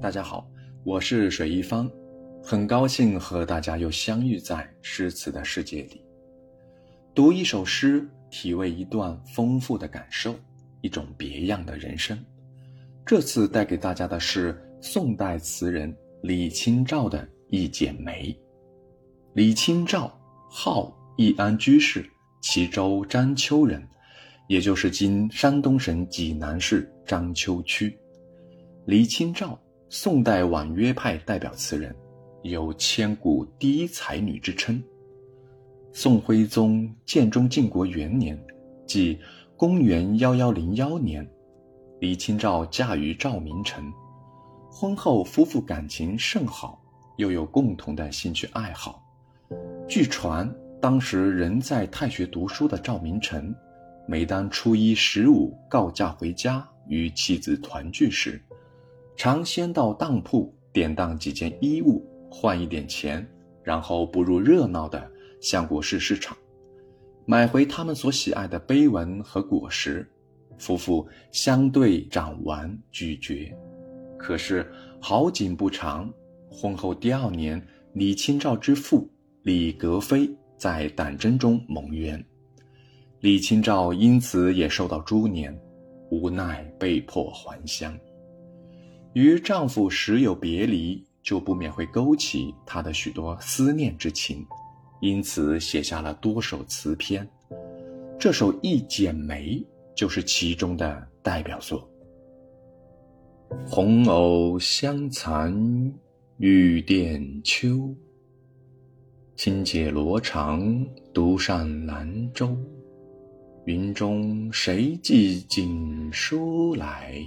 大家好，我是水一方，很高兴和大家又相遇在诗词的世界里。读一首诗，体味一段丰富的感受，一种别样的人生。这次带给大家的是宋代词人李清照的《一剪梅》。李清照，号易安居士，齐州章丘人，也就是今山东省济南市章丘区。李清照，宋代婉约派代表词人，有千古第一才女之称。宋徽宗建中靖国元年，即公元幺幺零幺年。李清照嫁于赵明诚，婚后夫妇感情甚好，又有共同的兴趣爱好。据传，当时仍在太学读书的赵明诚，每当初一十五告假回家与妻子团聚时，常先到当铺典当几件衣物，换一点钱，然后步入热闹的相国市市场，买回他们所喜爱的碑文和果实。夫妇相对掌玩咀嚼，可是好景不长，婚后第二年，李清照之父李格非在党争中蒙冤，李清照因此也受到株连，无奈被迫还乡。与丈夫时有别离，就不免会勾起她的许多思念之情，因此写下了多首词篇。这首《一剪梅》。就是其中的代表作。红藕香残玉簟秋，轻解罗裳独上兰舟。云中谁寄锦书来？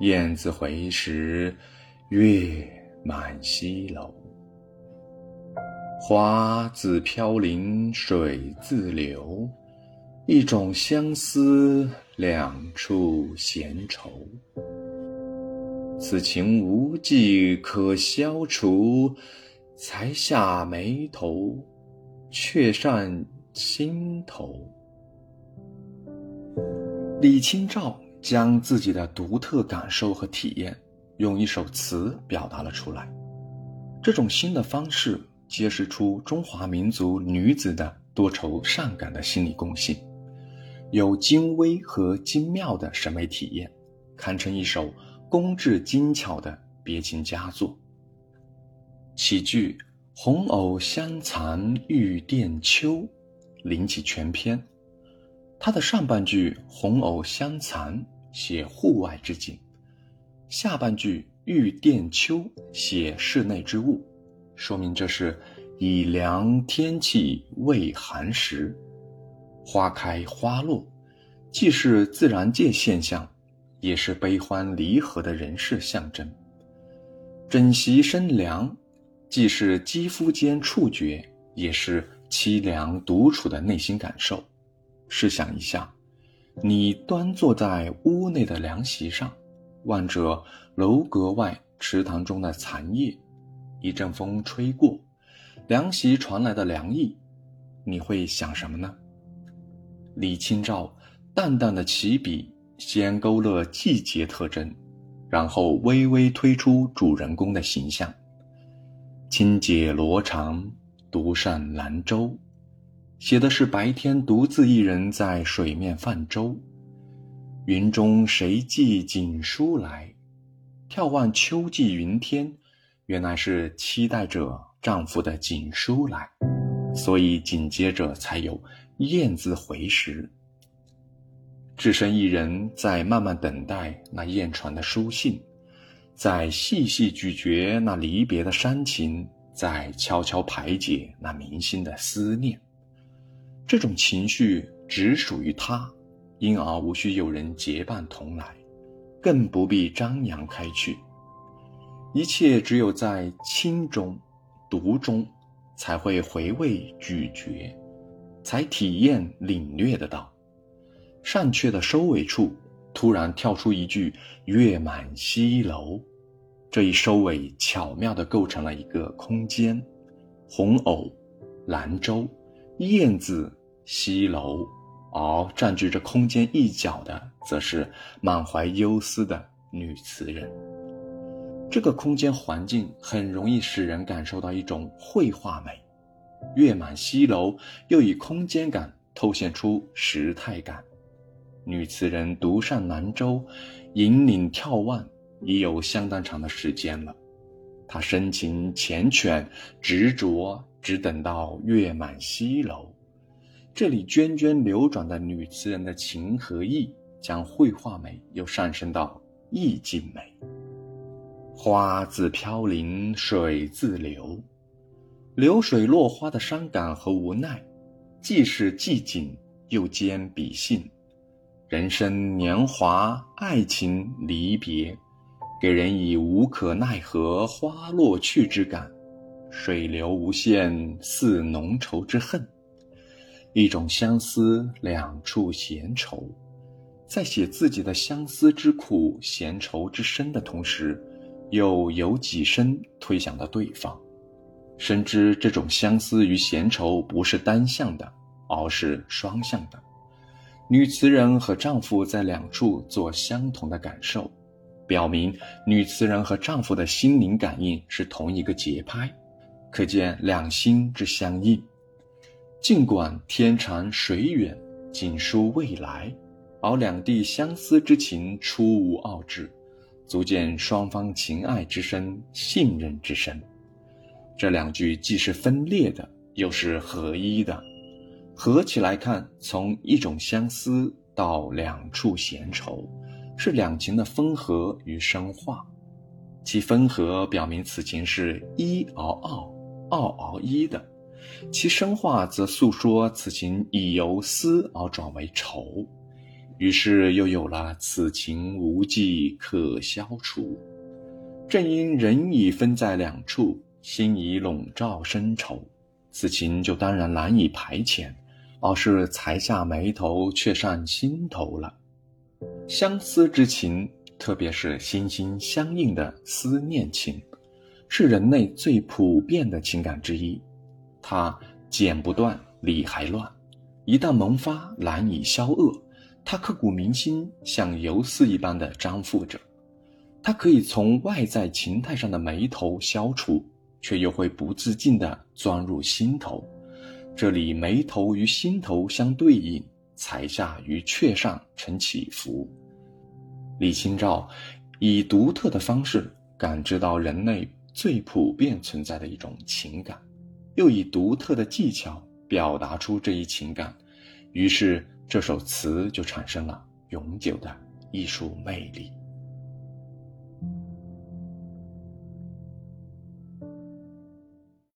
雁字回时，月满西楼。花自飘零水自流。一种相思，两处闲愁。此情无计可消除，才下眉头，却上心头。李清照将自己的独特感受和体验，用一首词表达了出来。这种新的方式，揭示出中华民族女子的多愁善感的心理共性。有精微和精妙的审美体验，堪称一首工致精巧的别情佳作。起句“红藕香残玉簟秋”，领起全篇。它的上半句“红藕香残”写户外之景，下半句“玉簟秋”写室内之物，说明这是以凉天气为寒时。花开花落，既是自然界现象，也是悲欢离合的人世象征。枕席生凉，既是肌肤间触觉，也是凄凉独处的内心感受。试想一下，你端坐在屋内的凉席上，望着楼阁外池塘中的残叶，一阵风吹过，凉席传来的凉意，你会想什么呢？李清照淡淡的起笔，先勾勒季节特征，然后微微推出主人公的形象。轻解罗裳，独上兰舟，写的是白天独自一人在水面泛舟。云中谁寄锦书来？眺望秋季云天，原来是期待着丈夫的锦书来，所以紧接着才有。雁字回时，只身一人在慢慢等待那雁传的书信，在细细咀嚼那离别的煽情，在悄悄排解那铭心的思念。这种情绪只属于他，因而无需有人结伴同来，更不必张扬开去。一切只有在清中、读中，才会回味咀嚼。才体验领略得到，上阙的收尾处突然跳出一句“月满西楼”，这一收尾巧妙地构成了一个空间。红藕、兰舟、燕子、西楼，而占据着空间一角的，则是满怀忧思的女词人。这个空间环境很容易使人感受到一种绘画美。月满西楼又以空间感透现出时态感。女词人独上南州，引领眺望已有相当长的时间了。她深情缱绻，执着，只等到月满西楼。这里涓涓流转的女词人的情和意，将绘画美又上升到意境美。花自飘零，水自流，流水落花的伤感和无奈，既是寂静，又兼比兴。人生年华，爱情离别，给人以无可奈何花落去之感，水流无限，似浓稠之恨。一种相思，两处闲愁，在写自己的相思之苦、闲愁之深的同时，又有几声推想到对方，深知这种相思与闲愁不是单向的，而是双向的。女词人和丈夫在两处做相同的感受，表明女词人和丈夫的心灵感应是同一个节拍，可见两心之相应。尽管天长水远，锦书未来，而两地相思之情出无二致，足见双方情爱之深，信任之深。这两句既是分裂的，又是合一的。合起来看，从一种相思到两处闲愁，是两情的分合与深化。其分合表明此情是一而二，二而一的；其深化则诉说此情已由思而转为愁，于是又有了此情无计可消除。正因人已分在两处，心已笼罩深愁，此情就当然难以排遣。而是才下眉头，却上心头了。相思之情，特别是心心相印的思念情，是人类最普遍的情感之一。它剪不断，理还乱，一旦萌发，难以消遏。它刻骨铭心，像游丝一般的粘附着。它可以从外在情态上的眉头消除，却又会不自禁地钻入心头。这里眉头与心头相对应，才下与阙上成起伏。李清照以独特的方式感知到人类最普遍存在的一种情感，又以独特的技巧表达出这一情感，于是这首词就产生了永久的艺术魅力。